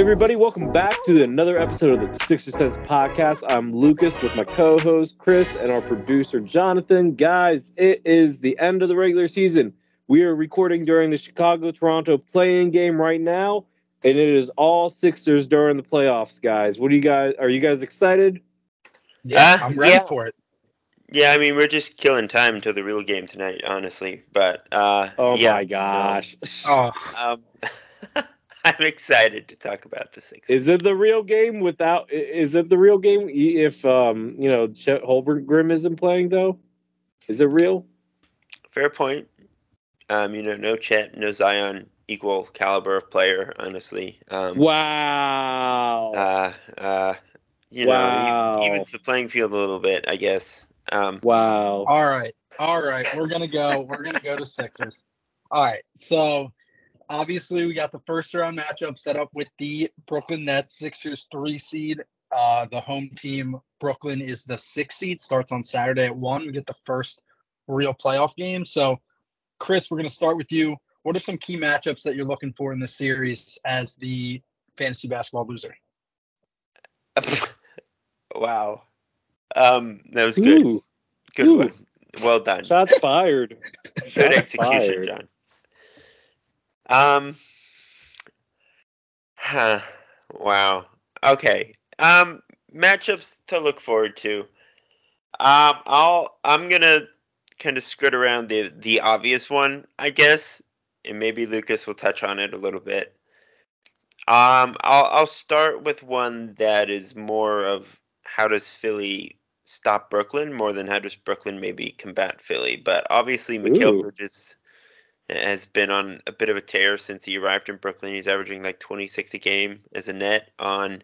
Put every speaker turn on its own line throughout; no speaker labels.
Hey everybody, welcome back to another episode of the Sixer Sense podcast. I'm Lucas with my co-host Chris and our producer Jonathan. Guys, it is the end of the regular season. We are recording during the Chicago-Toronto play-in game right now, and it is all Sixers during the playoffs, guys. What do you guys are you guys excited?
Yeah, uh, I'm ready
yeah.
for it.
Yeah, I mean we're just killing time until the real game tonight, honestly. But uh
Oh
yeah,
my gosh.
Oh,
Um, I'm excited to talk about the Sixers.
Is it the real game without? Is it the real game if um you know Chet Holmgren isn't playing though? Is it real?
Fair point. Um, you know, no Chet, no Zion, equal caliber of player, honestly. Um,
Wow.
uh, uh, you
Wow.
know, he evens the playing field a little bit, I guess. Um,
wow.
all right, all right. We're gonna go. We're gonna go to Sixers. All right. So obviously we got the first round matchup set up with the Brooklyn Nets. Sixers three seed. Uh, the home team Brooklyn is the six seed. Starts on Saturday at one. We get the first real playoff game. So, Chris, we're gonna start with you. What are some key matchups that you're looking for in this series as the fantasy basketball loser?
wow. Um, that was good.
Ooh,
Good
Ooh.
one. Well done.
shots fired.
Good
Shots
execution,
fired.
John. Um. Huh. Wow. Okay. Um. Matchups to look forward to. Um. I'll. I'm gonna kind of skirt around the the obvious one, I guess, and maybe Lucas will touch on it a little bit. Um. I'll. I'll start with one that is more of how does Philly stop Brooklyn more than how does Brooklyn maybe combat Philly. But obviously, Mikal
Ooh.
Bridges has been on a bit of a tear since he arrived in Brooklyn. He's averaging like 26 a game as a net on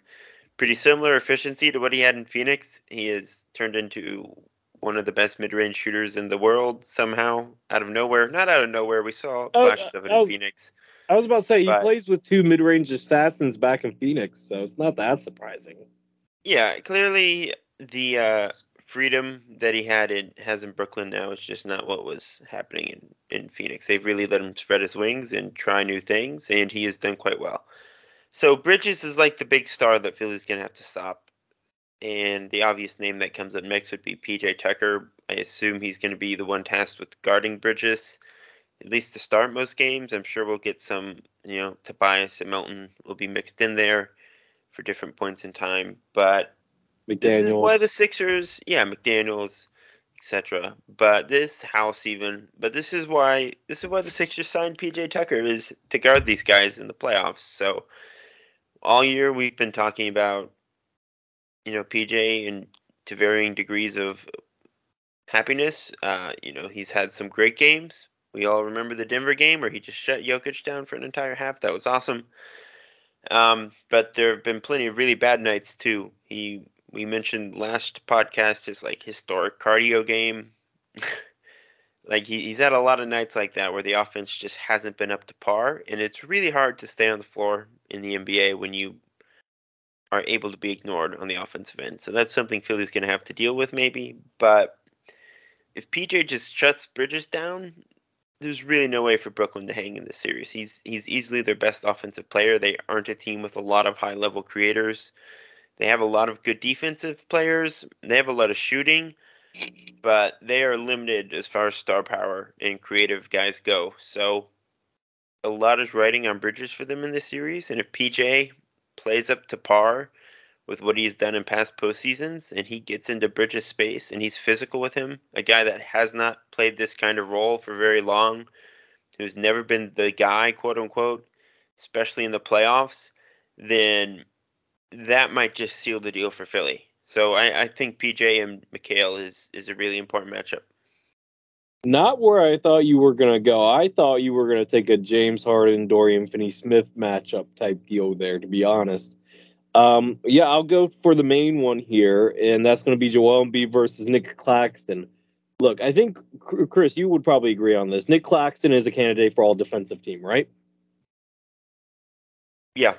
pretty similar efficiency to what he had in Phoenix. He has turned into one of the best mid-range shooters in the world somehow out of nowhere. Not out of nowhere. We saw
Oh,
flashes of it in
was-
Phoenix.
I was about to say he plays with two mid-range assassins back in Phoenix, so it's not that surprising.
Yeah, clearly the uh, freedom that he had in has in Brooklyn now is just not what was happening in, in Phoenix. They've really let him spread his wings and try new things, and he has done quite well. So Bridges is like the big star that Philly's gonna have to stop. And the obvious name that comes up next would be PJ Tucker. I assume he's gonna be the one tasked with guarding Bridges, at least to start most games. I'm sure we'll get some, you know, Tobias and Melton will be mixed in there for different points in time. But this is why the Sixers, yeah, McDaniels, etc. But this house even, but this is why this is why the Sixers signed PJ Tucker is to guard these guys in the playoffs. So all year we've been talking about, you know, PJ and to varying degrees of happiness. Uh, you know, he's had some great games. We all remember the Denver game where he just shut Jokic down for an entire half. That was awesome. Um, but there have been plenty of really bad nights too. He we mentioned last podcast his like historic cardio game. like he, he's had a lot of nights like that where the offense just hasn't been up to par, and it's really hard to stay on the floor in the NBA when you are able to be ignored on the offensive end. So that's something Philly's going to have to deal with maybe. But if PJ just shuts Bridges down, there's really no way for Brooklyn to hang in this series. He's he's easily their best offensive player. They aren't a team with a lot of high level creators. They have a lot of good defensive players. They have a lot of shooting, but they are limited as far as star power and creative guys go. So a lot is riding on Bridges for them in this series. And if PJ plays up to par with what he's done in past postseasons, and he gets into Bridges' space and he's physical with him, a guy that has not played this kind of role for very long, who's never been the guy, quote unquote, especially in the playoffs, then that might just seal the deal for Philly. So I, I think PJ and Mikal is is a really important matchup.
Not where I thought you were gonna go. I thought you were gonna take a James Harden, Dorian Finney-Smith matchup type deal there. To be honest, um, yeah, I'll go for the main one here, and that's gonna be Joel Embiid versus Nick Claxton. Look, I think Chris, you would probably agree on this. Nick Claxton is a candidate for all defensive team, right?
Yeah.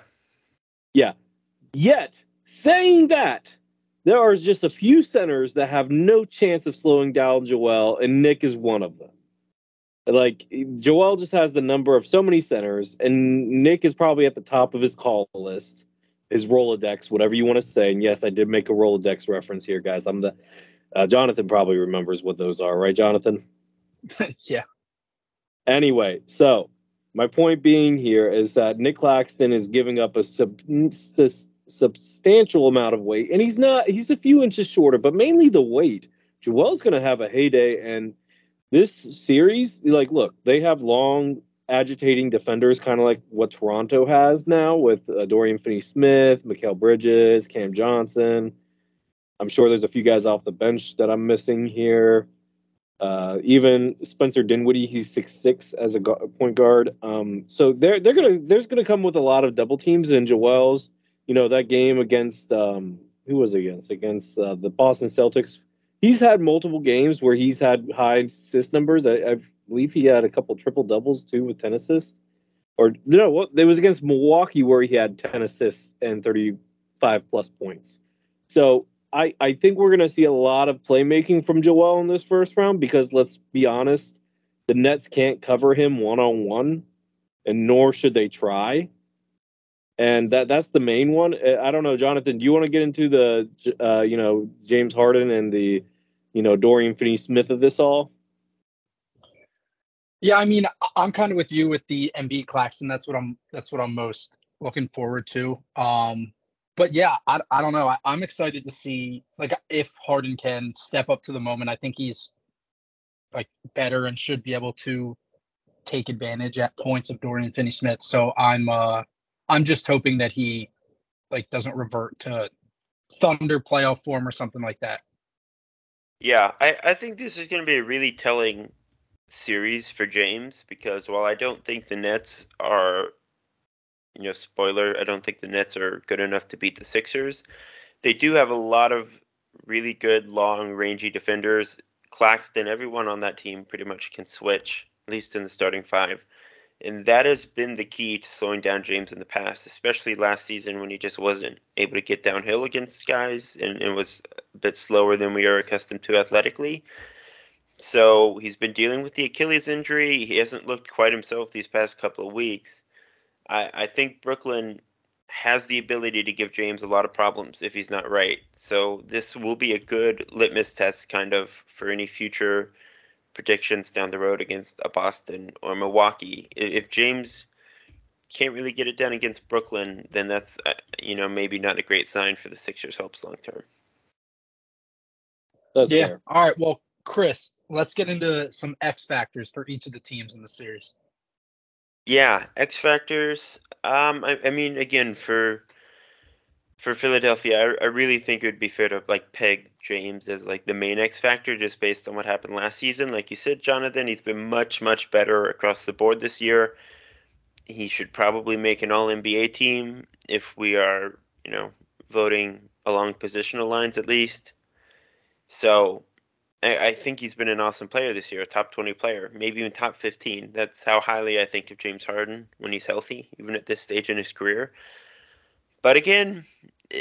Yeah. Yet, saying that, there are just a few centers that have no chance of slowing down Joel, and Nick is one of them. Like Joel just has the number of so many centers, and Nick is probably at the top of his call list, his Rolodex, whatever you want to say. And yes, I did make a Rolodex reference here, guys. I'm the uh, Jonathan probably remembers what those are, right, Jonathan?
yeah.
Anyway, so my point being here is that Nick Claxton is giving up a sub, substantial amount of weight, and he's not. He's a few inches shorter, but mainly the weight. Joel's going to have a heyday, and this series, like, look, they have long, agitating defenders, kind of like what Toronto has now with uh, Dorian Finney-Smith, Mikal Bridges, Cam Johnson. I'm sure there's a few guys off the bench that I'm missing here. Uh, even Spencer Dinwiddie, he's six six as a point guard. Um, so they're they're gonna there's gonna come with a lot of double teams and Joel's you know that game against um, who was it against against uh, the Boston Celtics. He's had multiple games where he's had high assist numbers. I, I believe he had a couple triple doubles too with ten assists. Or no, what it was against Milwaukee where he had ten assists and thirty five plus points. So I I think we're gonna see a lot of playmaking from Joel in this first round because let's be honest, the Nets can't cover him one on one, and nor should they try and that that's the main one. Uh, I don't know, Jonathan. Do you want to get into the uh, you know James Harden and the you know Dorian Finney-Smith of this all?
Yeah, I mean, I'm kind of with you with the Embiid Claxton. That's what I'm. That's what I'm most looking forward to. Um, but yeah, I, I don't know. I, I'm excited to see like if Harden can step up to the moment. I think he's like better and should be able to take advantage at points of Dorian Finney-Smith. So I'm uh I'm just hoping that he like doesn't revert to Thunder playoff form or something like that.
Yeah, I, I think this is going to be a really telling series for James because while I don't think the Nets are, you know, spoiler, I don't think the Nets are good enough to beat the Sixers. They do have a lot of really good, long, rangy defenders. Claxton, everyone on that team pretty much can switch, at least in the starting five. And that has been the key to slowing down James in the past, especially last season when he just wasn't able to get downhill against guys and, and was a bit slower than we are accustomed to athletically. So he's been dealing with the Achilles injury. He hasn't looked quite himself these past couple of weeks. I, I think Brooklyn has the ability to give James a lot of problems if he's not right. So this will be a good litmus test kind of for any future predictions down the road against a Boston or Milwaukee. If James can't really get it done against Brooklyn, then that's uh, you know maybe not a great sign for the Sixers' hopes long term.
Yeah. Fair. All right. Well, Chris, let's get into some X factors for each of the teams in the series.
Yeah, X factors. Um, I, I mean, again, for for Philadelphia, I, I really think it would be fair to like peg James as like the main X factor just based on what happened last season. Like you said, Jonathan, he's been much much better across the board this year. He should probably make an All NBA team if we are, you know, voting along positional lines at least. So I, I think he's been an awesome player this year, a top 20 player, maybe even top 15. That's how highly I think of James Harden when he's healthy, even at this stage in his career. But again,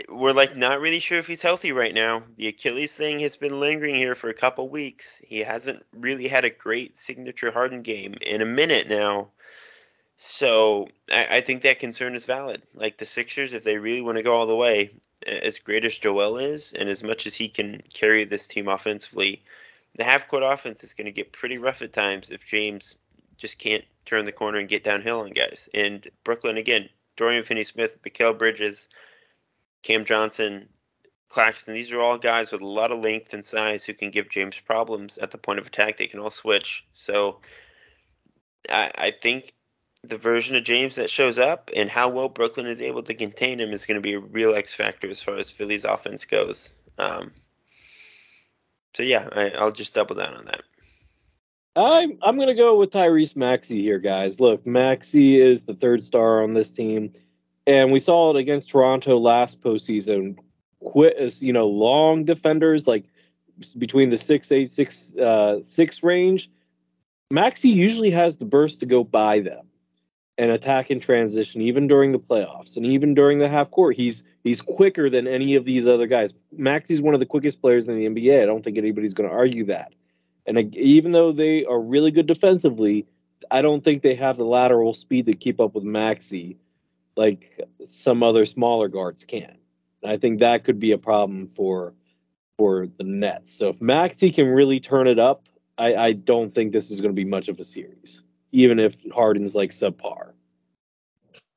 we're like not really sure if he's healthy right now. The Achilles thing has been lingering here for a couple weeks. He hasn't really had a great signature Harden game in a minute now. So I, I think that concern is valid. Like the Sixers, if they really want to go all the way, as great as Joel is, and as much as he can carry this team offensively, the half court offense is going to get pretty rough at times if James just can't turn the corner and get downhill on guys. And Brooklyn again, Dorian Finney-Smith, Mikal Bridges Cam Johnson, Claxton. These are all guys with a lot of length and size who can give James problems at the point of attack. They can all switch. So I, I think the version of James that shows up and how well Brooklyn is able to contain him is going to be a real X factor as far as Philly's offense goes. Um, so yeah, I, will just double down on that.
I'm I'm gonna go with Tyrese Maxey here, guys. Look, Maxey is the third star on this team, and we saw it against Toronto last postseason. Quit as you know, long defenders like between the six eight six uh, six range. Maxey usually has the burst to go by them and attack in transition, even during the playoffs and even during the half court. He's he's quicker than any of these other guys. Maxey's one of the quickest players in the NBA. I don't think anybody's going to argue that. And even though they are really good defensively, I don't think they have the lateral speed to keep up with Maxey like some other smaller guards can. And I think that could be a problem for for the Nets. So if Maxey can really turn it up, I, I don't think this is going to be much of a series even if Harden's like subpar.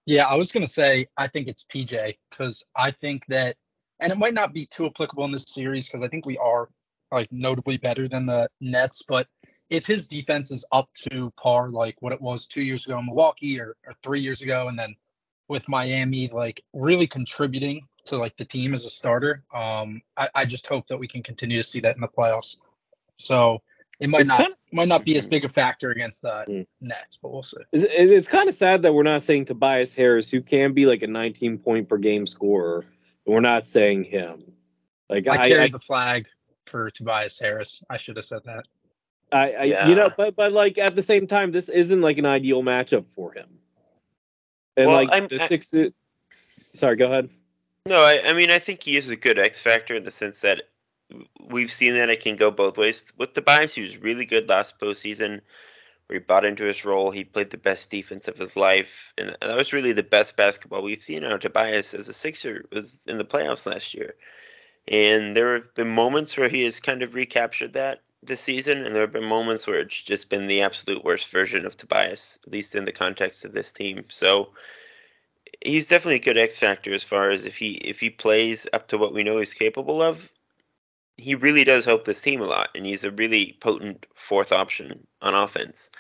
Yeah, I was going to say I think it's PJ because I think that, and it might not be too applicable in this series because I think we are like notably better than the Nets, but if his defense is up to par like what it was two years ago in Milwaukee or, or three years ago, and then with Miami like really contributing to like the team as a starter, um, I, I just hope that we can continue to see that in the playoffs. So it might it's not kind of, might not be as big a factor against the mm. Nets, but we'll see.
It's, it's kind of sad that we're not saying Tobias Harris, who can be like a 19 point per game scorer. We're not saying him.
Like I, I carried I, the flag for Tobias Harris. I should have said that.
I, I yeah. you know, but but like at the same time, this isn't like an ideal matchup for him. And well, like I'm, the six. sorry, go ahead.
No, I, I mean I think he is a good X factor in the sense that we've seen that it can go both ways. With Tobias, he was really good last postseason, where he bought into his role. He played the best defense of his life, and that was really the best basketball we've seen out of Tobias as a Sixer was in the playoffs last year. And there have been moments where he has kind of recaptured that this season, and there have been moments where it's just been the absolute worst version of Tobias, at least in the context of this team. So he's definitely a good X factor as far as if he if he plays up to what we know he's capable of he really does help this team a lot, and he's a really potent fourth option on offense.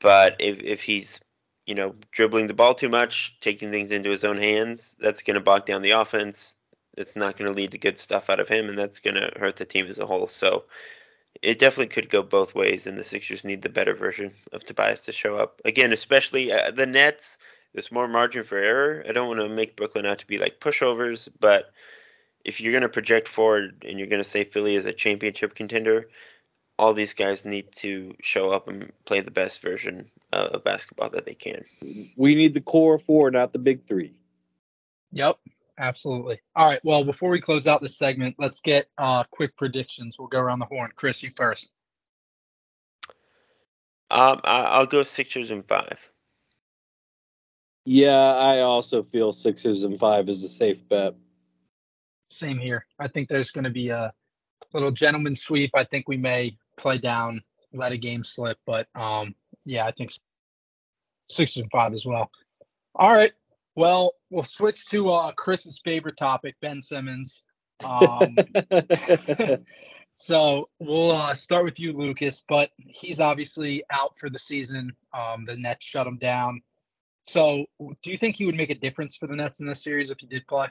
But if if he's you know dribbling the ball too much, taking things into his own hands, that's going to bog down the offense. That's not going to lead to good stuff out of him, and that's going to hurt the team as a whole. So it definitely could go both ways, and the Sixers need the better version of Tobias to show up again. Especially uh, the Nets, there's more margin for error. I don't want to make Brooklyn out to be like pushovers, but if you're going to project forward and you're going to say Philly is a championship contender, all these guys need to show up and play the best version of basketball that they can.
We need the core four, not the big three.
Yep, absolutely. All right. Well, before we close out this segment, let's get uh, quick predictions. We'll go around the horn. Chris, you first.
Um, I'll go Sixers and five.
Yeah, I also feel Sixers and five is a safe bet.
Same here. I think there's going to be a little gentleman sweep. I think we may play down, let a game slip, but um, yeah, I think six and five as well. All right. Well, we'll switch to uh, Chris's favorite topic, Ben Simmons. Um, so we'll uh, start with you, Lucas. But he's obviously out for the season. Um, the Nets shut him down. So, do you think he would make a difference for the Nets in this series if he did play?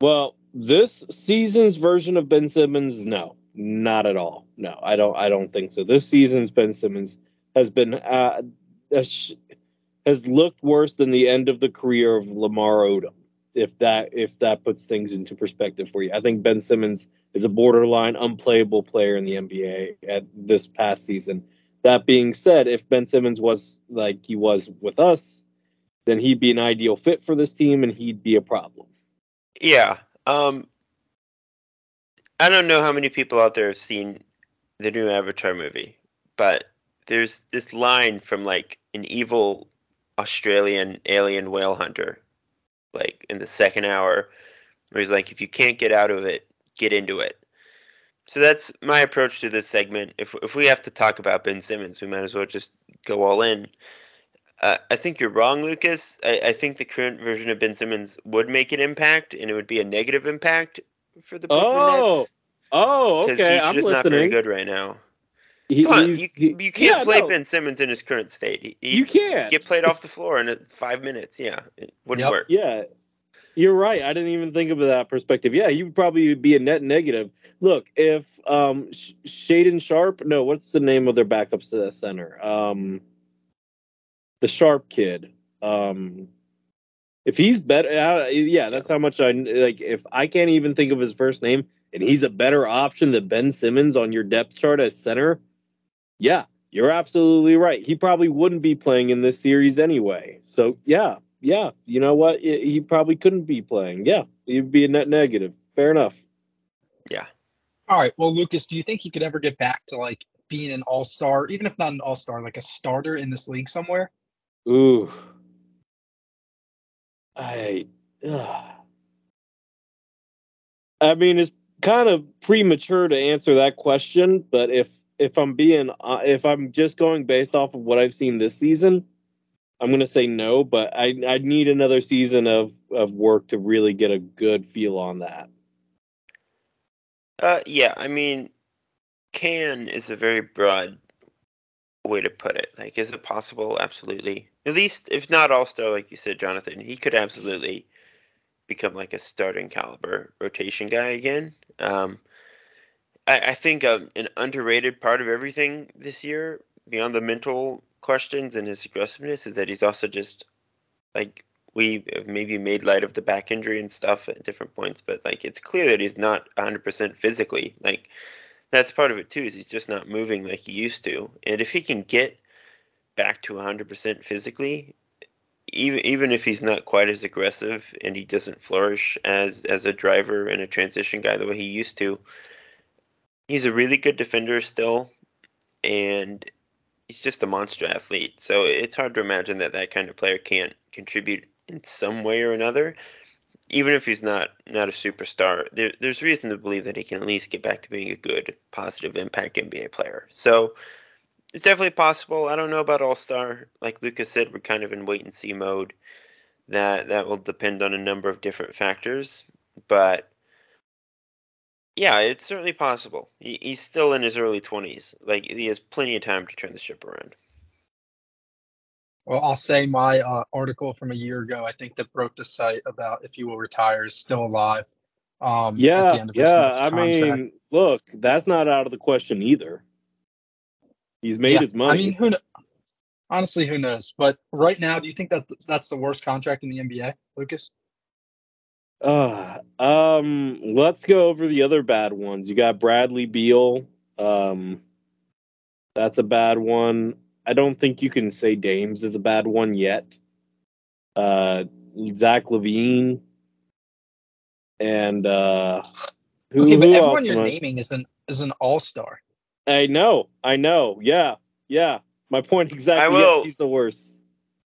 Well, this season's version of Ben Simmons, no, not at all. No, I don't. I don't think so. This season's Ben Simmons has been uh, has looked worse than the end of the career of Lamar Odom. If that if that puts things into perspective for you, I think Ben Simmons is a borderline unplayable player in the NBA at this past season. That being said, if Ben Simmons was like he was with us, then he'd be an ideal fit for this team and he'd be a problem.
Yeah. Um, I don't know how many people out there have seen the new Avatar movie, but there's this line from like an evil Australian alien whale hunter, like in the second hour, where he's like, if you can't get out of it, get into it. So that's my approach to this segment. If if we have to talk about Ben Simmons, we might as well just go all in. Uh, I think you're wrong, Lucas. I, I think the current version of Ben Simmons would make an impact, and it would be a negative impact for the Brooklyn
Oh,
Nets.
Oh, okay.
he's
I'm
just
listening.
not very good right now.
He-
Come on,
he's-
you, you can't
yeah,
play
no,
Ben Simmons in his current state. He, he
You can't.
get played off the floor in five minutes. Yeah, it wouldn't
Yep.
work.
Yeah, you're right. I didn't even think of that perspective. Yeah, you would probably be a net negative. Look, if um Sh- Shaden Sharp, no, what's the name of their backup c- center? Um, the Sharpe kid. Um, if he's better, uh, yeah, that's how much I like. If I can't even think of his first name, and he's a better option than Ben Simmons on your depth chart as center, yeah, you're absolutely right. He probably wouldn't be playing in this series anyway. So yeah, yeah, you know what? He he probably couldn't be playing. Yeah, he'd be a net negative. Fair enough. Yeah.
All right. Well, Lucas, do you think he could ever get back to like being an all star, even if not an all star, like a starter in this league somewhere?
Ooh, I. ugh. I mean, it's kind of premature to answer that question, but if if I'm being uh, if I'm just going based off of what I've seen this season, I'm gonna say no. But I I need another season of of work to really get a good feel on that.
Uh, yeah, I mean, can is a very broad way to put it. Like, is it possible? Absolutely. At least, if not all star, like you said, Jonathan, he could absolutely become like a starting caliber rotation guy again. Um, I, I think um, an underrated part of everything this year, beyond the mental questions and his aggressiveness, is that he's also just like we have maybe made light of the back injury and stuff at different points, but like it's clear that he's not 100% physically. Like that's part of it too. Is he's just not moving like he used to, and if he can get back to 100% physically, even even if he's not quite as aggressive and he doesn't flourish as as a driver and a transition guy the way he used to, he's a really good defender still, and he's just a monster athlete. So it's hard to imagine that that kind of player can't contribute in some way or another. Even if he's not not a superstar, there, there's reason to believe that he can at least get back to being a good, positive impact NBA player. So it's definitely possible. I don't know about All Star. Like Lucas said, we're kind of in wait and see mode. That that will depend on a number of different factors, but yeah, it's certainly possible. He, he's still in his early twenties. Like he has plenty of time to turn the ship around.
Well, I'll say my uh, article from a year ago, I think that broke the site about if he will retire is still alive. Um, at the
Yeah,
end of
yeah. I
contract.
mean, look, that's not out of the question either. He's made
Yeah,
his money.
I mean, who kn- honestly, who knows? But right now, do you think that that's the worst contract in the NBA, Lucas?
Uh, um, let's go over the other bad ones. You got Bradley Beal. Um, that's a bad one. I don't think you can say Dames is a bad one yet. Uh, Zach LaVine. And uh, who,
okay, but
who
everyone
else
you're naming is an is an all star.
I know, I know. Yeah, yeah. My point exactly.
I
Yes, he's the worst.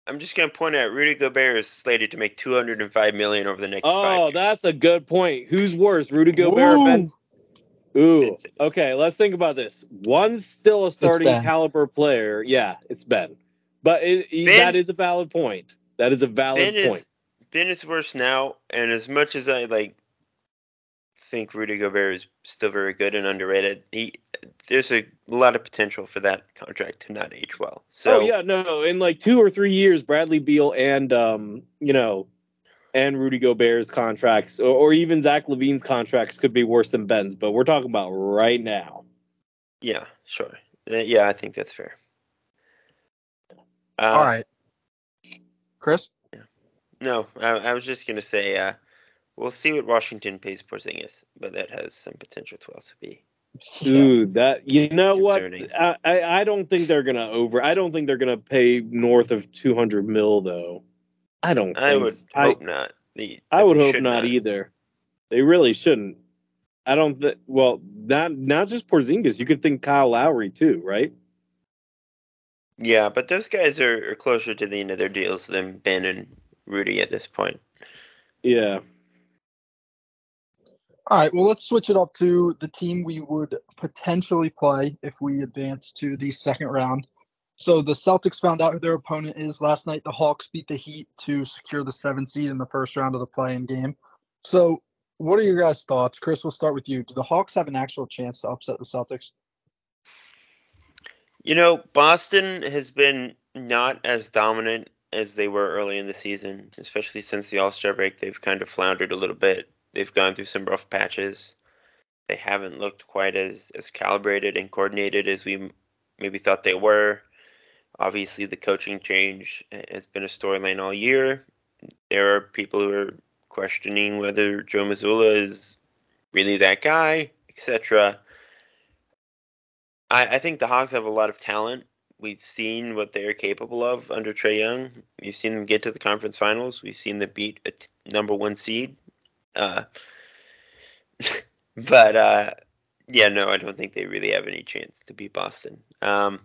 I'm just gonna point out Rudy Gobert is slated to make 205 million over the next five
Oh,
years.
that's a good point. Who's worse, Rudy Gobert or
Ooh.
Ben? Ooh.
Ben Simmons.
Okay, let's think about this. One's still a starting caliber player. Yeah, it's Ben. But it, he-
Ben-
that is a valid point. That is a valid
Ben
point.
is Ben is worse now, and as much as I like think Rudy Gobert is still very good and underrated, he there's a lot of potential for that contract to not age well. So
oh yeah, no. In like two or three years, Bradley Beal and um, you know, and Rudy Gobert's contracts, or, or even Zach LaVine's contracts, could be worse than Ben's. But we're talking about right now.
yeah, sure. Uh, yeah, I think that's fair. Uh,
all right, Chris.
No, I, I was just gonna say, uh, we'll see what Washington pays Porzingis, but that has some potential to also be.
Dude, that you know what? I, I I don't think they're gonna over. I don't think they're gonna pay north of two hundred mil though. I don't.
I would hope not. The,
I, I would hope
should
not, either. They really shouldn't. I don't. think. well, not not just Porzingis. You could think Kyle Lowry too, right?
Yeah, but those guys are, are closer to the end of their deals than Ben and Rudy at this point.
Yeah.
All right, well, let's switch it up to the team we would potentially play if we advance to the second round. So the Celtics found out who their opponent is last night. The Hawks beat the Heat to secure the seventh seed in the first round of the play-in game. So, what are your guys' thoughts? Chris, we'll start with you. Do the Hawks have an actual chance to upset the Celtics?
You know, Boston has been not as dominant as they were early in the season, especially since the All Star break. They've kind of floundered a little bit. They've gone through some rough patches. They haven't looked quite as, as calibrated and coordinated as we maybe thought they were. Obviously, the coaching change has been a storyline all year. There are people who are questioning whether Joe Mazzulla is really that guy, etc. I, I think the Hawks have a lot of talent. We've seen what they're capable of under Trae Young. We've seen them get to the conference finals. We've seen them beat a t- number one seed. Uh, but uh, yeah, no, I don't think they really have any chance to beat Boston. Um,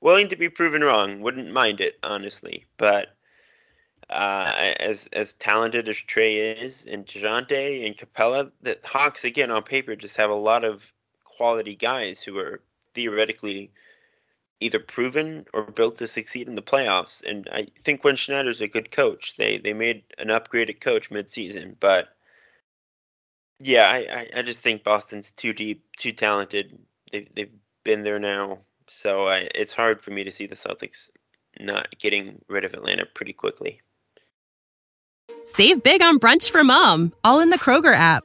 willing to be proven wrong, wouldn't mind it honestly, but uh, as as talented as Trae is, and Dejounte and Capela, the Hawks again on paper just have a lot of quality guys who are theoretically either proven or built to succeed in the playoffs. And I think Quin Snyder's a good coach. They they made an upgraded coach midseason, but yeah, I, I just think Boston's too deep, too talented. They've they've been there now, so I, it's hard for me to see the Celtics not getting rid of Atlanta pretty quickly.
Save big on brunch for mom, all in the Kroger app.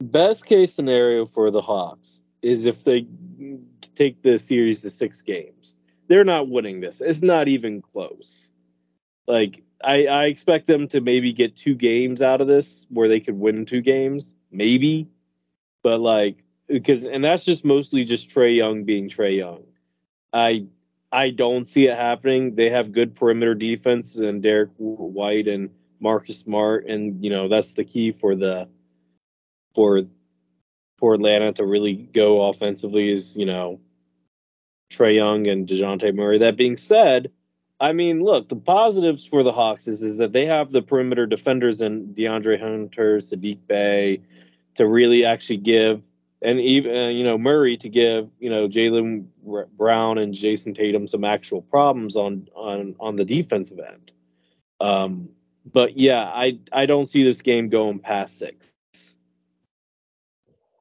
Best case scenario for the Hawks is if they take the series to six games. They're not winning this. It's not even close. Like I, I expect them to maybe get two games out of this where they could win two games, maybe. But like because and that's just mostly just Trae Young being Trae Young. I I don't see it happening. They have good perimeter defense and Derrick White and Marcus Smart, and you know that's the key for the for for Atlanta to really go offensively is you know Trae Young and Dejounte Murray. That being said, I mean, look, the positives for the Hawks is, is that they have the perimeter defenders and DeAndre Hunter, Saddiq Bey to really actually give, and even uh, you know Murray to give you know Jaylen Brown and Jayson Tatum some actual problems on on on the defensive end. Um, but yeah, I I don't see this game going past six.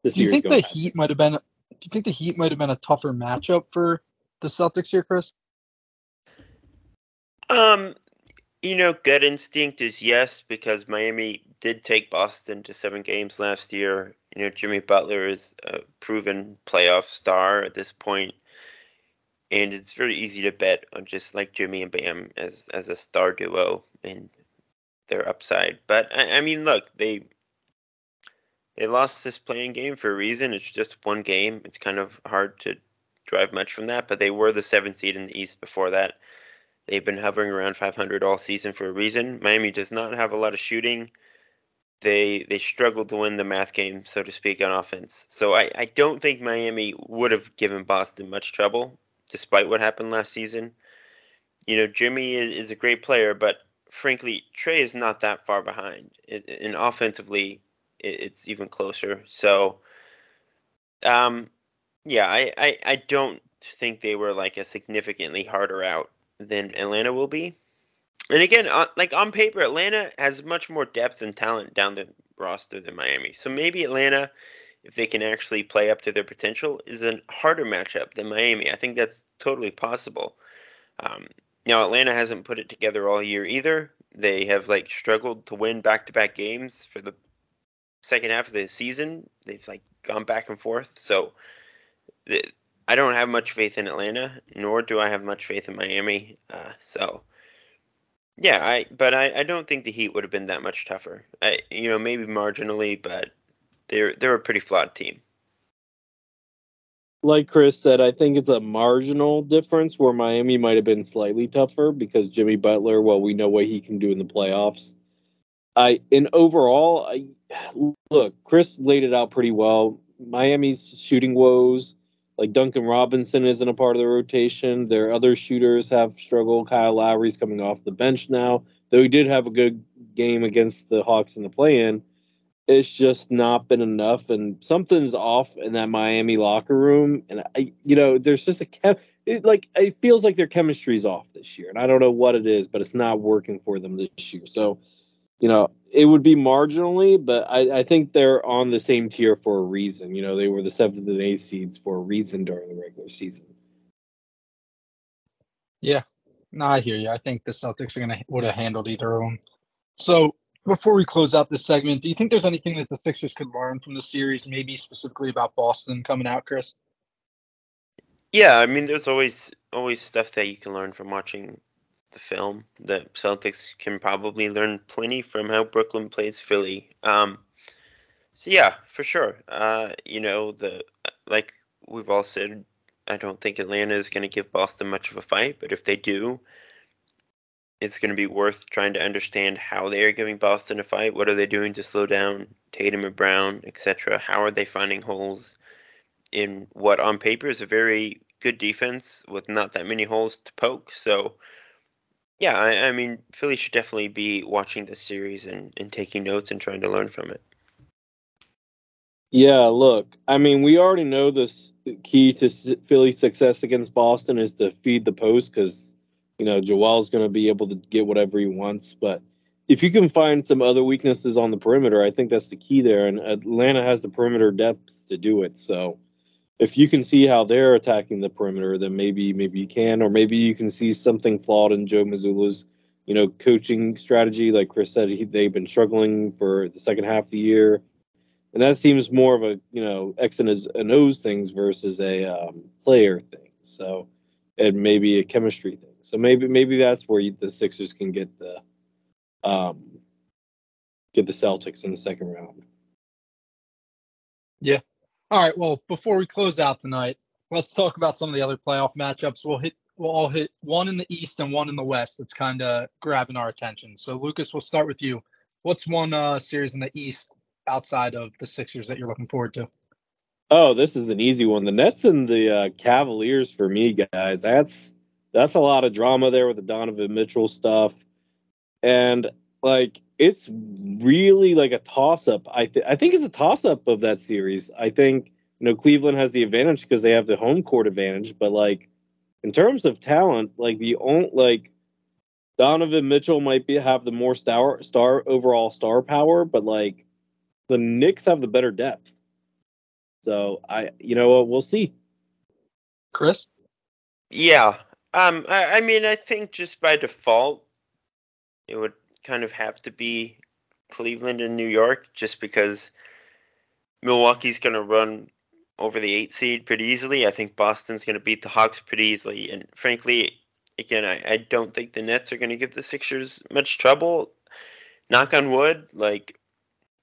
This do you think the Heat might have been? Do you think the Heat might have been a tougher matchup for the Celtics here, Chris?
Um, you know, gut instinct is yes because Miami did take Boston to seven games last year. You know, Jimmy Butler is a proven playoff star at this point, and it's very easy to bet on just like Jimmy and Bam as as a star duo and their upside. But I, I mean, look, they they lost this play-in game for a reason. It's just one game. It's kind of hard to drive much from that, but they were the seventh seed in the East before that. They've been hovering around 500 all season for a reason. Miami does not have a lot of shooting. They they struggled to win the math game, so to speak, on offense. So I, I don't think Miami would have given Boston much trouble, despite what happened last season. You know, Jimmy is, is a great player, but frankly, Trae is not that far behind. It, and offensively, it, it's even closer. So, um, yeah, I, I, I don't think they were like a significantly harder out than Atlanta will be. And again, uh, like on paper, Atlanta has much more depth and talent down the roster than Miami. So maybe Atlanta, if they can actually play up to their potential, is a harder matchup than Miami. I think that's totally possible. Um, now Atlanta hasn't put it together all year either. They have like struggled to win back-to-back games for the second half of the season. They've like gone back and forth. So I don't have much faith in Atlanta, nor do I have much faith in Miami. Uh, so yeah, I but I, I don't think the Heat would have been that much tougher. I, you know, maybe marginally, but they're they're a pretty flawed team.
like Chris said, I think it's a marginal difference where Miami might have been slightly tougher because Jimmy Butler, well, we know what he can do in the playoffs. I in overall, I look, Chris laid it out pretty well. Miami's shooting woes, like Duncan Robinson isn't a part of the rotation. Their other shooters have struggled. Kyle Lowry's coming off the bench now, though he did have a good game against the Hawks in the play-in it's just not been enough and something's off in that Miami locker room and I you know there's just a chem- it, like it feels like their chemistry's off this year and I don't know what it is but it's not working for them this year so you know it would be marginally but I, I think they're on the same tier for a reason. You know they were the seventh and eighth seeds for a reason during the regular season.
Yeah. No I hear you. I think the Celtics are gonna would have handled either of them so before we close out this segment, do you think there's anything that the Sixers could learn from the series, maybe specifically about Boston coming out, Chris?
Yeah, I mean, there's always always stuff that you can learn from watching the film. The Celtics can probably learn plenty from how Brooklyn plays Philly. Um, so yeah, for sure. Uh, you know, the like we've all said, I don't think Atlanta is going to give Boston much of a fight, but if they do, it's going to be worth trying to understand how they are giving Boston a fight. What are they doing to slow down Tatum and Brown, etc.? How are they finding holes in what on paper is a very good defense with not that many holes to poke? So, yeah, I, I mean, Philly should definitely be watching this series and, and taking notes and trying to learn from it.
Yeah, look, I mean, we already know this key to Philly's success against Boston is to feed the post because you know, Joel's going to be able to get whatever he wants. But if you can find some other weaknesses on the perimeter, I think that's the key there. And Atlanta has the perimeter depth to do it. So if you can see how they're attacking the perimeter, then maybe maybe you can, or maybe you can see something flawed in Joe Mazzulla's, you know, coaching strategy. Like Chris said, he, they've been struggling for the second half of the year. And that seems more of a, you know, X and, and O's things versus a um, player thing. So, and maybe a chemistry thing. So maybe maybe that's where you, the Sixers can get the um get the Celtics in the second round.
All right. Well, before we close out tonight, let's talk about some of the other playoff matchups. We'll hit we'll all hit one in the East and one in the West. That's kind of grabbing our attention. So Lucas, we'll start with you. What's one uh, series in the East outside of the Sixers that you're looking forward to?
Oh, this is an easy one. The Nets and the uh, Cavaliers for me, guys. That's that's a lot of drama there with the Donovan Mitchell stuff, and like it's really like a toss up. I th- I think it's a toss up of that series. I think you know Cleveland has the advantage because they have the home court advantage, but like in terms of talent, like the only like Donovan Mitchell might be have the more star star overall star power, but like the Knicks have the better depth. So I, you know, what we'll see.
Chris.
Yeah, um, I, I mean, I think just by default, it would kind of have to be Cleveland and New York, just because Milwaukee's going to run over the eight seed pretty easily. I think Boston's going to beat the Hawks pretty easily, and frankly, again, I, I don't think the Nets are going to give the Sixers much trouble. Knock on wood, like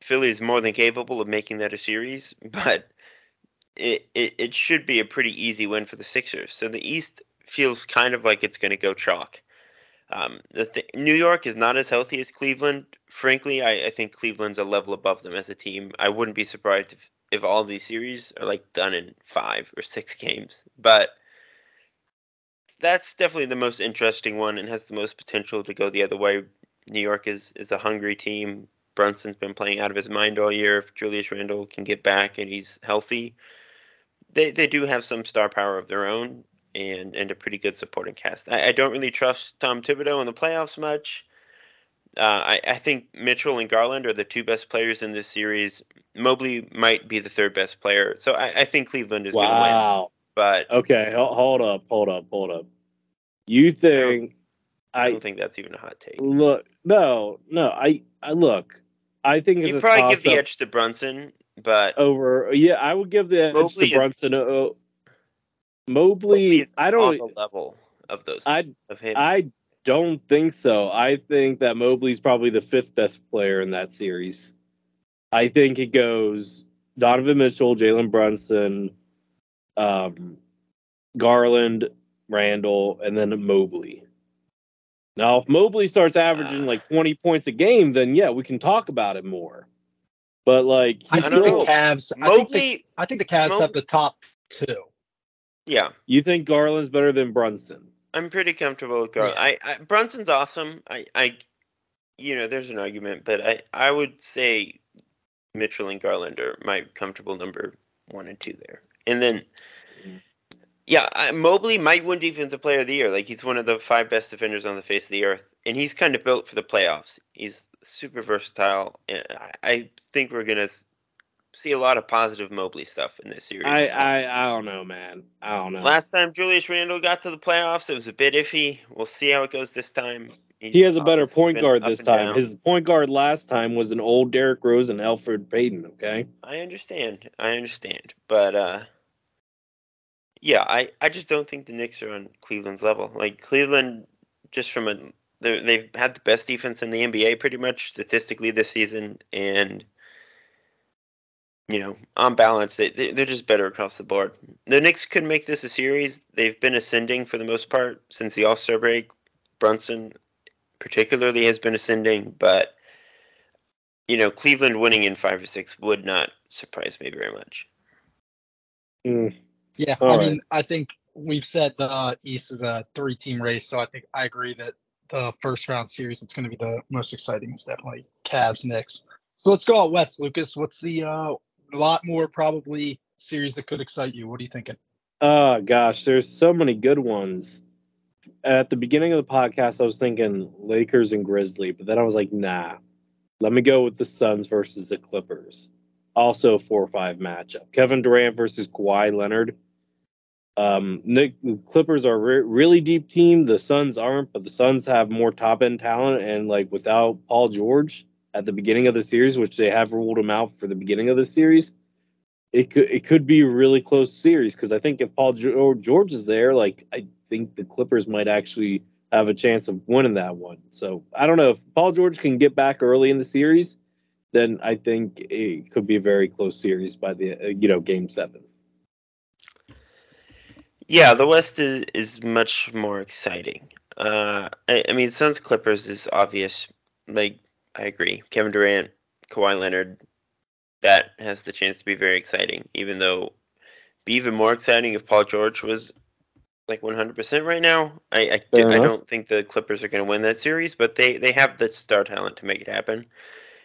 Philly is more than capable of making that a series, but it, it, it should be a pretty easy win for the Sixers. So the East feels kind of like it's going to go chalk. Um, th- New York is not as healthy as Cleveland. Frankly, I, I, think Cleveland's a level above them as a team. I wouldn't be surprised if, if all these series are like done in five or six games. But that's definitely the most interesting one and has the most potential to go the other way. New York is, is a hungry team. Brunson's been playing out of his mind all year. If Julius Randle can get back and he's healthy, they, they do have some star power of their own and and a pretty good supporting cast. I, I don't really trust Tom Thibodeau in the playoffs much. Uh, I, I think Mitchell and Garland are the two best players in this series. Mobley might be the third best player, so I, I think Cleveland is
wow.
going to win. But
okay, hold up, hold up, hold up. You think?
I don't, I don't think that's even a hot take.
Look, no, no. I, I look. I think
you probably give the edge to Brunson, but
over. Yeah, I would give the edge Mobley to Brunson. Is, Mobley, I don't
on the level of those.
I
of him.
I don't think so. I think that Mobley's probably the fifth best player in that series. I think it goes Donovan Mitchell, Jalen Brunson, um, Garland, Randle, and then Mobley. Now, if Mobley starts averaging
Uh.
like 20 points a game, then yeah, we can talk about it more. But like,
I think the
still,
Cavs. I think the,
Mobley,
I think the Cavs
Mo-
have the top two.
Yeah,
you think Garland's better than Brunson?
I'm pretty comfortable with Garland.
Yeah.
I, I Brunson's awesome. I, I, you know, there's an argument, but I, I would say Mitchell and Garland are my comfortable number one and two there. And then, yeah, I, Mobley might win Defensive Player of the Year. Like he's one of the five best defenders on the face of the earth, and he's kind of built for the playoffs. He's super versatile, and I, I think we're gonna see a lot of positive Mobley stuff in this series.
I, I I don't know, man. I don't know.
Last time Julius Randle got to the playoffs, it was a bit iffy. We'll see how it goes this time.
he has a better point guard this time.
down.
His point guard last time was an old Derrick Rose and Elfrid Payton. Okay.
I understand. I understand. But uh yeah, I, I just don't think the Knicks are on Cleveland's level. Like Cleveland just from a they've had the best defense in the NBA pretty much statistically this season and you know, on balance, they, they- they're just better across the board. The Knicks could make this a series. They've been ascending for the most part since the All Star break. Brunson, particularly, has been ascending, but you know, Cleveland winning in five or six would not surprise me very much.
Mm,
Yeah,
All
I
right.
mean, I think we've said the East is a three-team race, so I think I agree that the first round series it's going to be the most exciting. It's definitely Cavs Knicks. So let's go out west, Lucas. What's the uh, lot more probably series that could excite you? What are you thinking?
Oh gosh, there's so many good ones. At the beginning of the podcast, I was thinking Lakers and Grizzly, but then I was like, nah. Let me go with the Suns versus the Clippers. Also, a four or five matchup. Kevin Durant versus Kawhi Leonard. Um, Nick, the Clippers are re- really deep team. The Suns aren't, but the Suns have more top end talent. And like without Paul George at the beginning of the series, which they have ruled him out for the beginning of the series, it could it could be a really close series because I think if Paul George is there, like I think the Clippers might actually have a chance of winning that one. So I don't know if Paul George can get back early in the series, then I think it could be a very close series by the uh, you know game seven.
Yeah, the West is, is much more exciting. Uh, I, I mean, Suns Clippers is obvious. Like, I agree. Kevin Durant, Kawhi Leonard, that has the chance to be very exciting. Even though, be even more exciting if Paul George was like 100% right now. I I, I don't think the Clippers are going to win that series, but they they have the star talent to make it happen.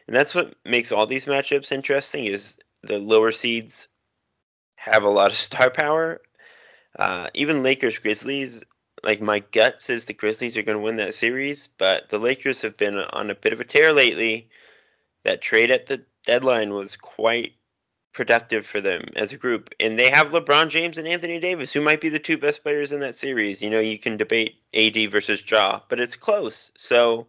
And that's what makes all these matchups interesting. Is the lower seeds have a lot of star power uh, even Lakers Grizzlies, like my gut says the Grizzlies are going to win that series, but the Lakers have been on a bit of a tear lately. That trade at the deadline was quite productive for them as a group, and they have LeBron James and Anthony Davis, who might be the two best players in that series. You know, you can debate AD versus Ja, but it's close. So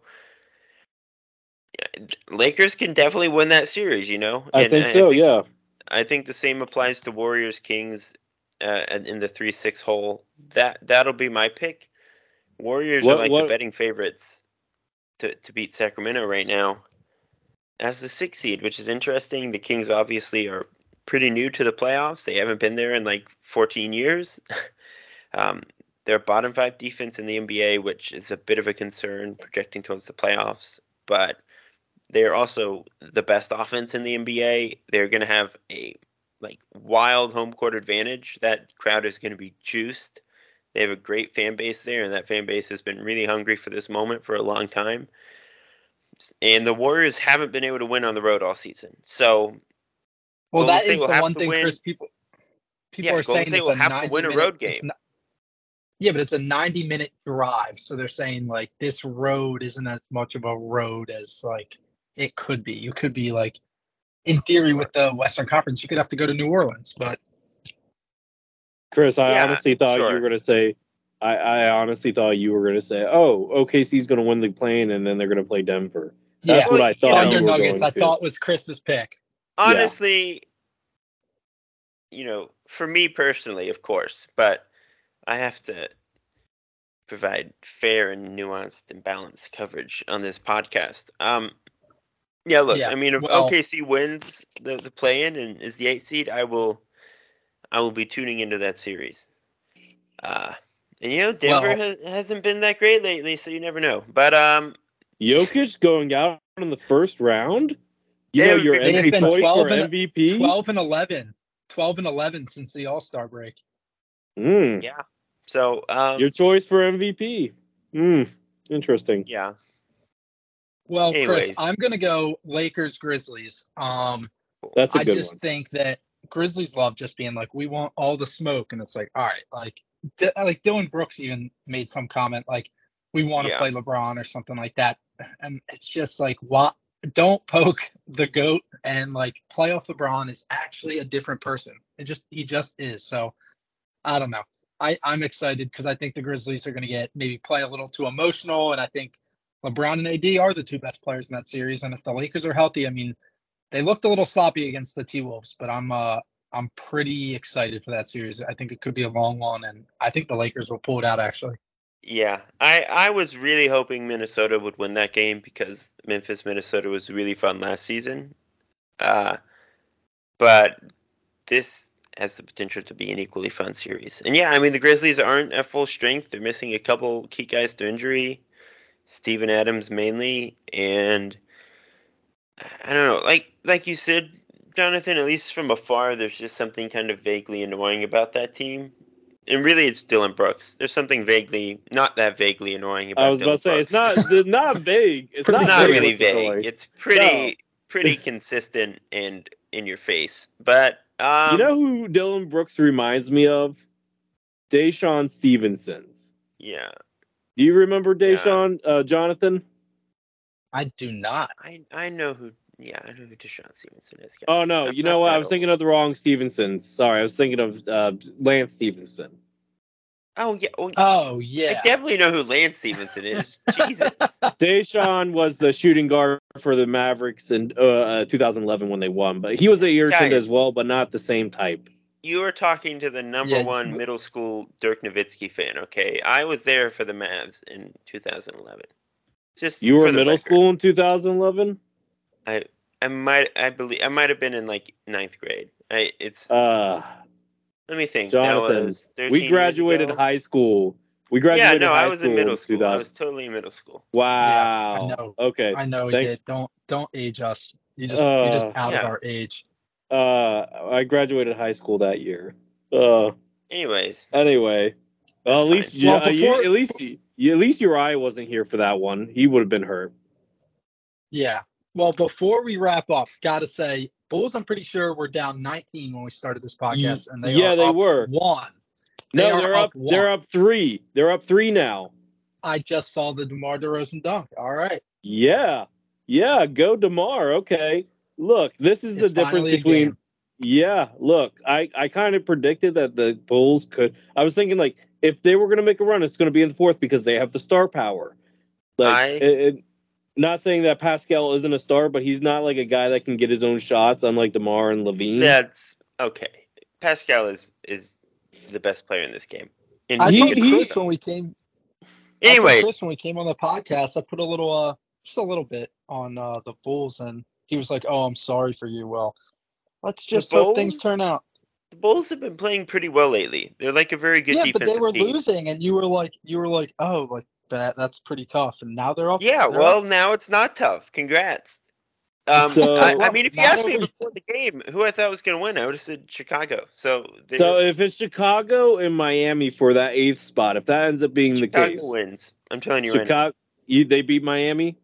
Lakers can definitely win that series. You know,
I
And
think so. yeah.
I think the same applies to Warriors Kings uh, and in the three six hole. That that'll be my pick. Warriors
What-
are like
what-
the betting favorites to to beat Sacramento right now as the six seed, which is interesting. The Kings obviously are pretty new to the playoffs. They haven't been there in like 14 years. um, they're bottom five defense in the NBA, which is a bit of a concern projecting towards the playoffs. But they're also the best offense in the NBA. They're going to have a like wild home court advantage. That crowd is going to be juiced. They have a great fan base there, and that fan base has been really hungry for this moment for a long time. And the Warriors haven't been able to win on the road all season. So
Well,
Golden
that
State
is the one thing,
win.
Chris. People people
Yeah,
are
Golden
saying
State
it's
will
a
have to
90
win a
minute-
road game.
not- yeah, but it's a 90 minute drive, so they're saying like this road isn't as much of a road as like it could be. You could be like, in theory, with the Western Conference, you could have to go to New Orleans, but
Chris, I
Yeah,
honestly thought you were going to say. I, I honestly thought you were going to say, "Oh, OKC's going to win the play-in, and then they're going to play Denver." That's
yeah,
what I thought.
Thunder
you
Nuggets.
going
I
to.
thought was Chris's pick.
honestly, you know, for me personally, of course, but I have to provide fair and nuanced and balanced coverage on this podcast. Um, yeah, look,
Yeah,
I mean, if
well-
OKC wins the the play in and is the eight seed, I will, I will be tuning into that series. Uh, and you know, Denver
Well-
ha- hasn't been that great lately, so you never know. But um,
Jokic going out in the first round. You know your
been-
been 12
for
and-
MVP.
12 and 11. 12 and 11 since the All Star break.
Mm,
yeah. So um,
your choice for MVP. Mm, interesting.
yeah.
Well,
Anyways.
Chris, I'm gonna go Lakers Grizzlies. Um,
That's a
I
good I
just
one.
think that Grizzlies love just being like, we want all the smoke, and it's like, all right, like, D- like Dillon Brooks even made some comment like, we want to
Yeah.
play LeBron or something like that, and it's just like, what? Don't poke the goat, and like, playoff LeBron is actually a different person. It just he just is. So, I don't know. I I'm excited because I think the Grizzlies are going to get maybe play a little too emotional, and I think LeBron and AD are the two best players in that series. And if the Lakers are healthy, I mean, they looked a little sloppy against the T Wolves, but I'm uh I'm pretty excited for that series. I think it could be a long one, and I think the Lakers will pull it out. Actually,
Yeah, I, I was really hoping Minnesota would win that game because Memphis, Minnesota was really fun last season. Uh, but this has the potential to be an equally fun series. And yeah, I mean, the Grizzlies aren't at full strength. They're missing a couple key guys to injury, Steven Adams mainly. And I don't know, like like you said, Jonathan, at least from afar, there's just something kind of vaguely annoying about that team and really it's Dillon Brooks. There's something vaguely, not that vaguely annoying about.
I was about to say it's not the- not vague. It's not,
not
vague
really
whatsoever.
vague. It's pretty
No.
pretty consistent and in your face. But um,
you know who Dillon Brooks reminds me of? DeShawn Stevenson's.
yeah,
Do you remember DeShawn, uh, Jonathan?
I do not.
I I know who. Yeah, I know who DeShawn Stevenson is. guys.
Oh no,
I'm
you know what? I was
old.
thinking of the wrong Stevenson. Sorry, I was thinking of uh, Lance Stephenson.
Oh yeah, oh,
Oh
I definitely know who Lance Stephenson is. Jesus.
DeShawn was the shooting guard for the Mavericks in uh, uh, 2011 when they won, but he was a irritant
Guys.
as well, but not the same type.
You are talking to the number
Yeah,
one
but-
middle school Dirk Nowitzki fan, okay? I was there for the Mavs in 2011. Just
You were
for the
middle
record.
school in 2011.
I I might I believe I might have been in like ninth grade. I it's
Uh,
let me think.
Jonathan,
was
we graduated high school. We graduated.
Yeah,
graduated
no,
high
I was
school
in middle
in
school. I was totally in middle school.
Wow.
I know.
Okay.
I know we
Thanks.
did. Don't don't age us. You just you just
Uh,
out
Yeah.
of our age.
Uh, I graduated high school that year. Uh,
Anyways,
anyway, well, at least
fine.
you,
Well,
uh, you- at least you, you- at least Uriah wasn't here for that one. He would have been hurt.
Yeah. Well, before we wrap up, gotta say, Bulls. I'm pretty sure were down 19 when we started this podcast, and they
yeah,
are
they
up
were.
one.
No,
They are
they're up.
up one.
they're up three. They're up three now.
I just saw the DeMar DeRozan dunk. All right.
Yeah, yeah. Go Demar. Okay. Look, this is
It's
the difference between. Yeah, look, I I kind of predicted that the Bulls could. I was thinking like if they were going to make a run, it's going to be in the fourth because they have the star power. Like,
I-
it, it- not saying that Pascal isn't a star, but he's not like a guy that can get his own shots, unlike Demar and LaVine.
that's okay. Pascal is is the best player in this game. And
I
He-
told
he-
Chris when we came.
Anyway,
Chris when we came on the podcast, I put a little, uh, just a little bit on uh, the Bulls, and he was like, "Oh, I'm sorry for you." Well, let's just hope things turn out.
the Bulls have been playing pretty well lately. They're like a very good defense.
yeah, but they were
team.
losing, and you were like, you were like, "Oh, like that. That's pretty tough." And now they're up.
Yeah,
they're
well,
up.
now it's not tough. Congrats. Um,
So-
I, I mean, if you
Not
asked me
every-
before the game who I thought was going to win, I would have said Chicago. So,
So if it's Chicago and Miami for that eighth spot, if that ends up being the case.
Chicago wins. I'm telling you right now.
Chicago, you, they beat Miami.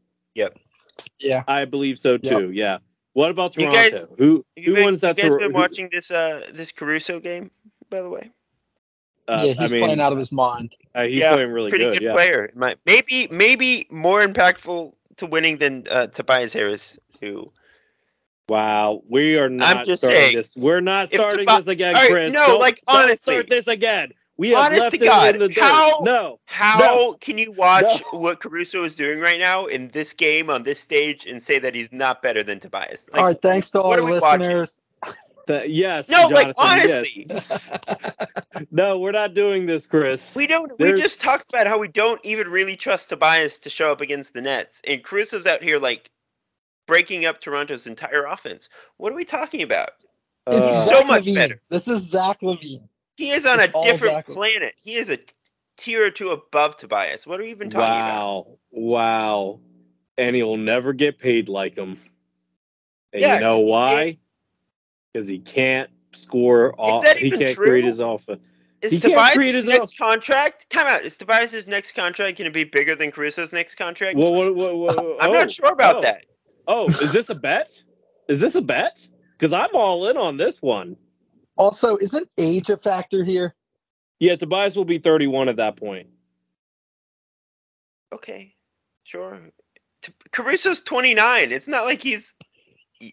Yeah.
I believe so too. Yeah. What about Toronto?
You guys-
who
You
who
been,
wins that?
You guys
Tor-
been
who-
watching this uh this Caruso game, by the way?
uh,
yeah, he's
I mean,
playing out of his mind.
uh, he's
Yeah,
playing really
Pretty
good.
good,
yeah.
player. Maybe maybe more impactful to winning than uh, Tobias Harris, who
Wow, we are not I'm
just
starting
saying,
this. We're not starting
Tobi-
this again,
All right,
Chris.
no,
Don't-
like,
don't
honestly.
start this again. We have
Honest
left
to God,
in the
how-
No,
How
No.
can you watch
No.
what Caruso is doing right now in this game on this stage and say that he's not better than Tobias? Like,
all right, thanks to all
what
the
are we watching?
listeners.
Th- yes.
no, like
Jonathan, yes.
honestly,
No, we're not doing this, Chris.
we don't.
There's-
We just talked about how we don't even really trust Tobias to show up against the Nets, and Caruso's out here like breaking up Toronto's entire offense. What are we talking about?
It's
Uh,
So
Zach
much
LaVine.
better.
This is Zach LaVine.
He is on a different
Zach-
planet. He is a tier or two above Tobias. What are we even talking about?
wow, wow, and he'll never get paid like him. And
Yeah,
you know
'cause he
why? Because he can't score. Off,
that
he can't
true?
create his offense.
Is
He can't create
Tobias'
his
next contract? Time out. Is Tobias' next contract going to be bigger than Caruso's next contract?
Well, what, what, what,
I'm
oh,
not sure about
oh.
that.
Oh, is this a bet? Is this a bet? Because I'm all in on this one.
Also, isn't age a factor here?
Yeah, Tobias will be 31 at that point.
Okay, sure. T- Caruso's 29. It's not like he's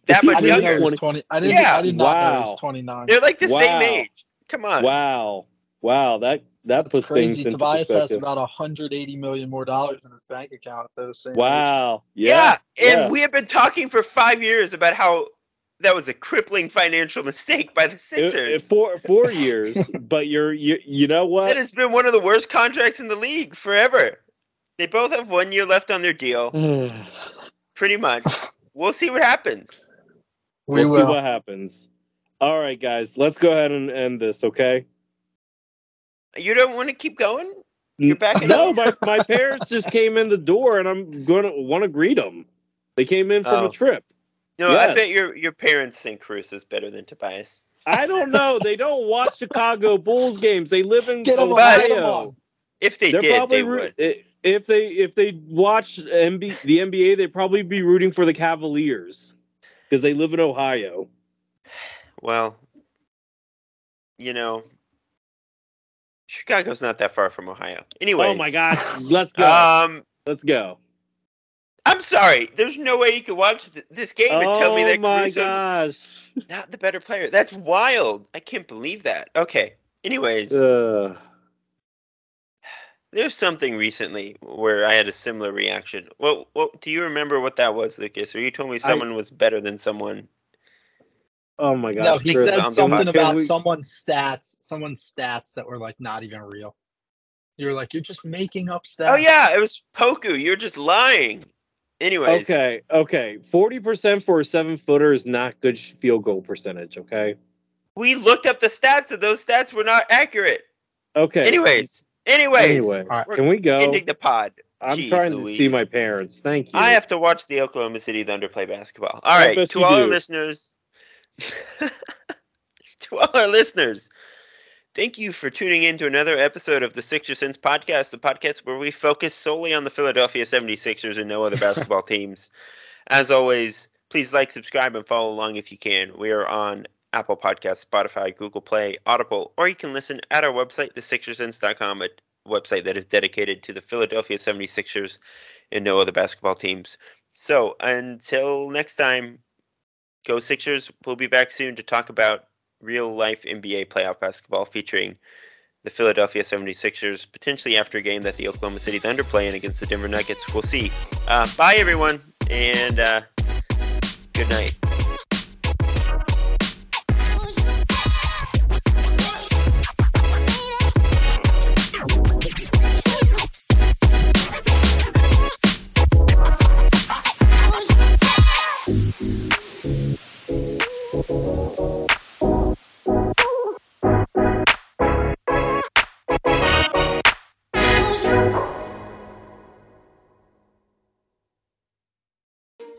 that
he
much
I didn't know
younger.
20. I didn't.
Yeah.
I did not know he was 29.
They're like the
Wow.
same age. Come on.
Wow, wow, that that
That's
puts things
crazy.
into
Tobias has
perspective.
about 180 million more dollars in his bank account at those same.
Wow,
Yeah,
yeah,
and
yeah.
we have been talking for five years about how that was a crippling financial mistake by the
It-
Sixers.
it- four four years, but you're you you know what?
that has been one of the worst contracts in the league forever. They both have one year left on their deal, pretty much. We'll see what happens.
We
we'll see what happens. All right, guys, let's go ahead and end this, okay?
You don't want to keep going? You're back in-
No, my, my parents just came in the door, and I'm gonna want to greet them. They came in from
Oh.
a trip.
No, I bet your your parents think Cruz is better than Tobias.
I don't know. They don't watch Chicago Bulls games. They live in
Get
Ohio.
get on.
If they
They're
did, they
roo-
would.
if they if they watch MB, the NBA, they'd probably be rooting for the Cavaliers because they live in Ohio.
Well, you know, Chicago's not that far from Ohio. Anyway.
Oh my gosh, let's go.
Um,
let's go.
I'm sorry. There's no way you could watch th- this game and tell me
oh
that
my
Caruso's
gosh.
not the better player. That's wild. I can't believe that. Okay. Anyways,
Uh,
there's something recently where I had a similar reaction. What? What? Do you remember what that was, Lucas? Or you told me someone was better than someone?
oh my gosh.
No, he
Chris,
said something about
we-
someone's stats, someone's stats that were like not even real. You were like, you're just making up stats.
Oh yeah, it was Poku. You're just lying. Anyways,
Okay, okay. Forty percent for a seven footer is not good field goal percentage. Okay.
we looked up the stats, and those stats were not accurate.
Okay.
Anyways, anyways,
Anyway,
All right.
we're
can we go?
ending the pod.
I'm
Jeez
trying to see my parents. Thank you.
I have to watch the Oklahoma City Thunder play basketball. All right,
I
right, to
you
all our listeners, to all our listeners, thank you for tuning in to another episode of the Sixer Sense podcast, the podcast where we focus solely on the Philadelphia 76ers and no other basketball teams. As always, please like, subscribe, and follow along if you can. We are on Apple Podcasts, Spotify, Google Play, Audible, or you can listen at our website, thesixersense.com, a website that is dedicated to the Philadelphia 76ers and no other basketball teams. So until next time, go Sixers. We'll be back soon to talk about real life NBA playoff basketball featuring the Philadelphia 76ers, potentially after a game that the Oklahoma City Thunder play in against the Denver Nuggets. We'll see. Uh, bye, everyone, and uh, good night.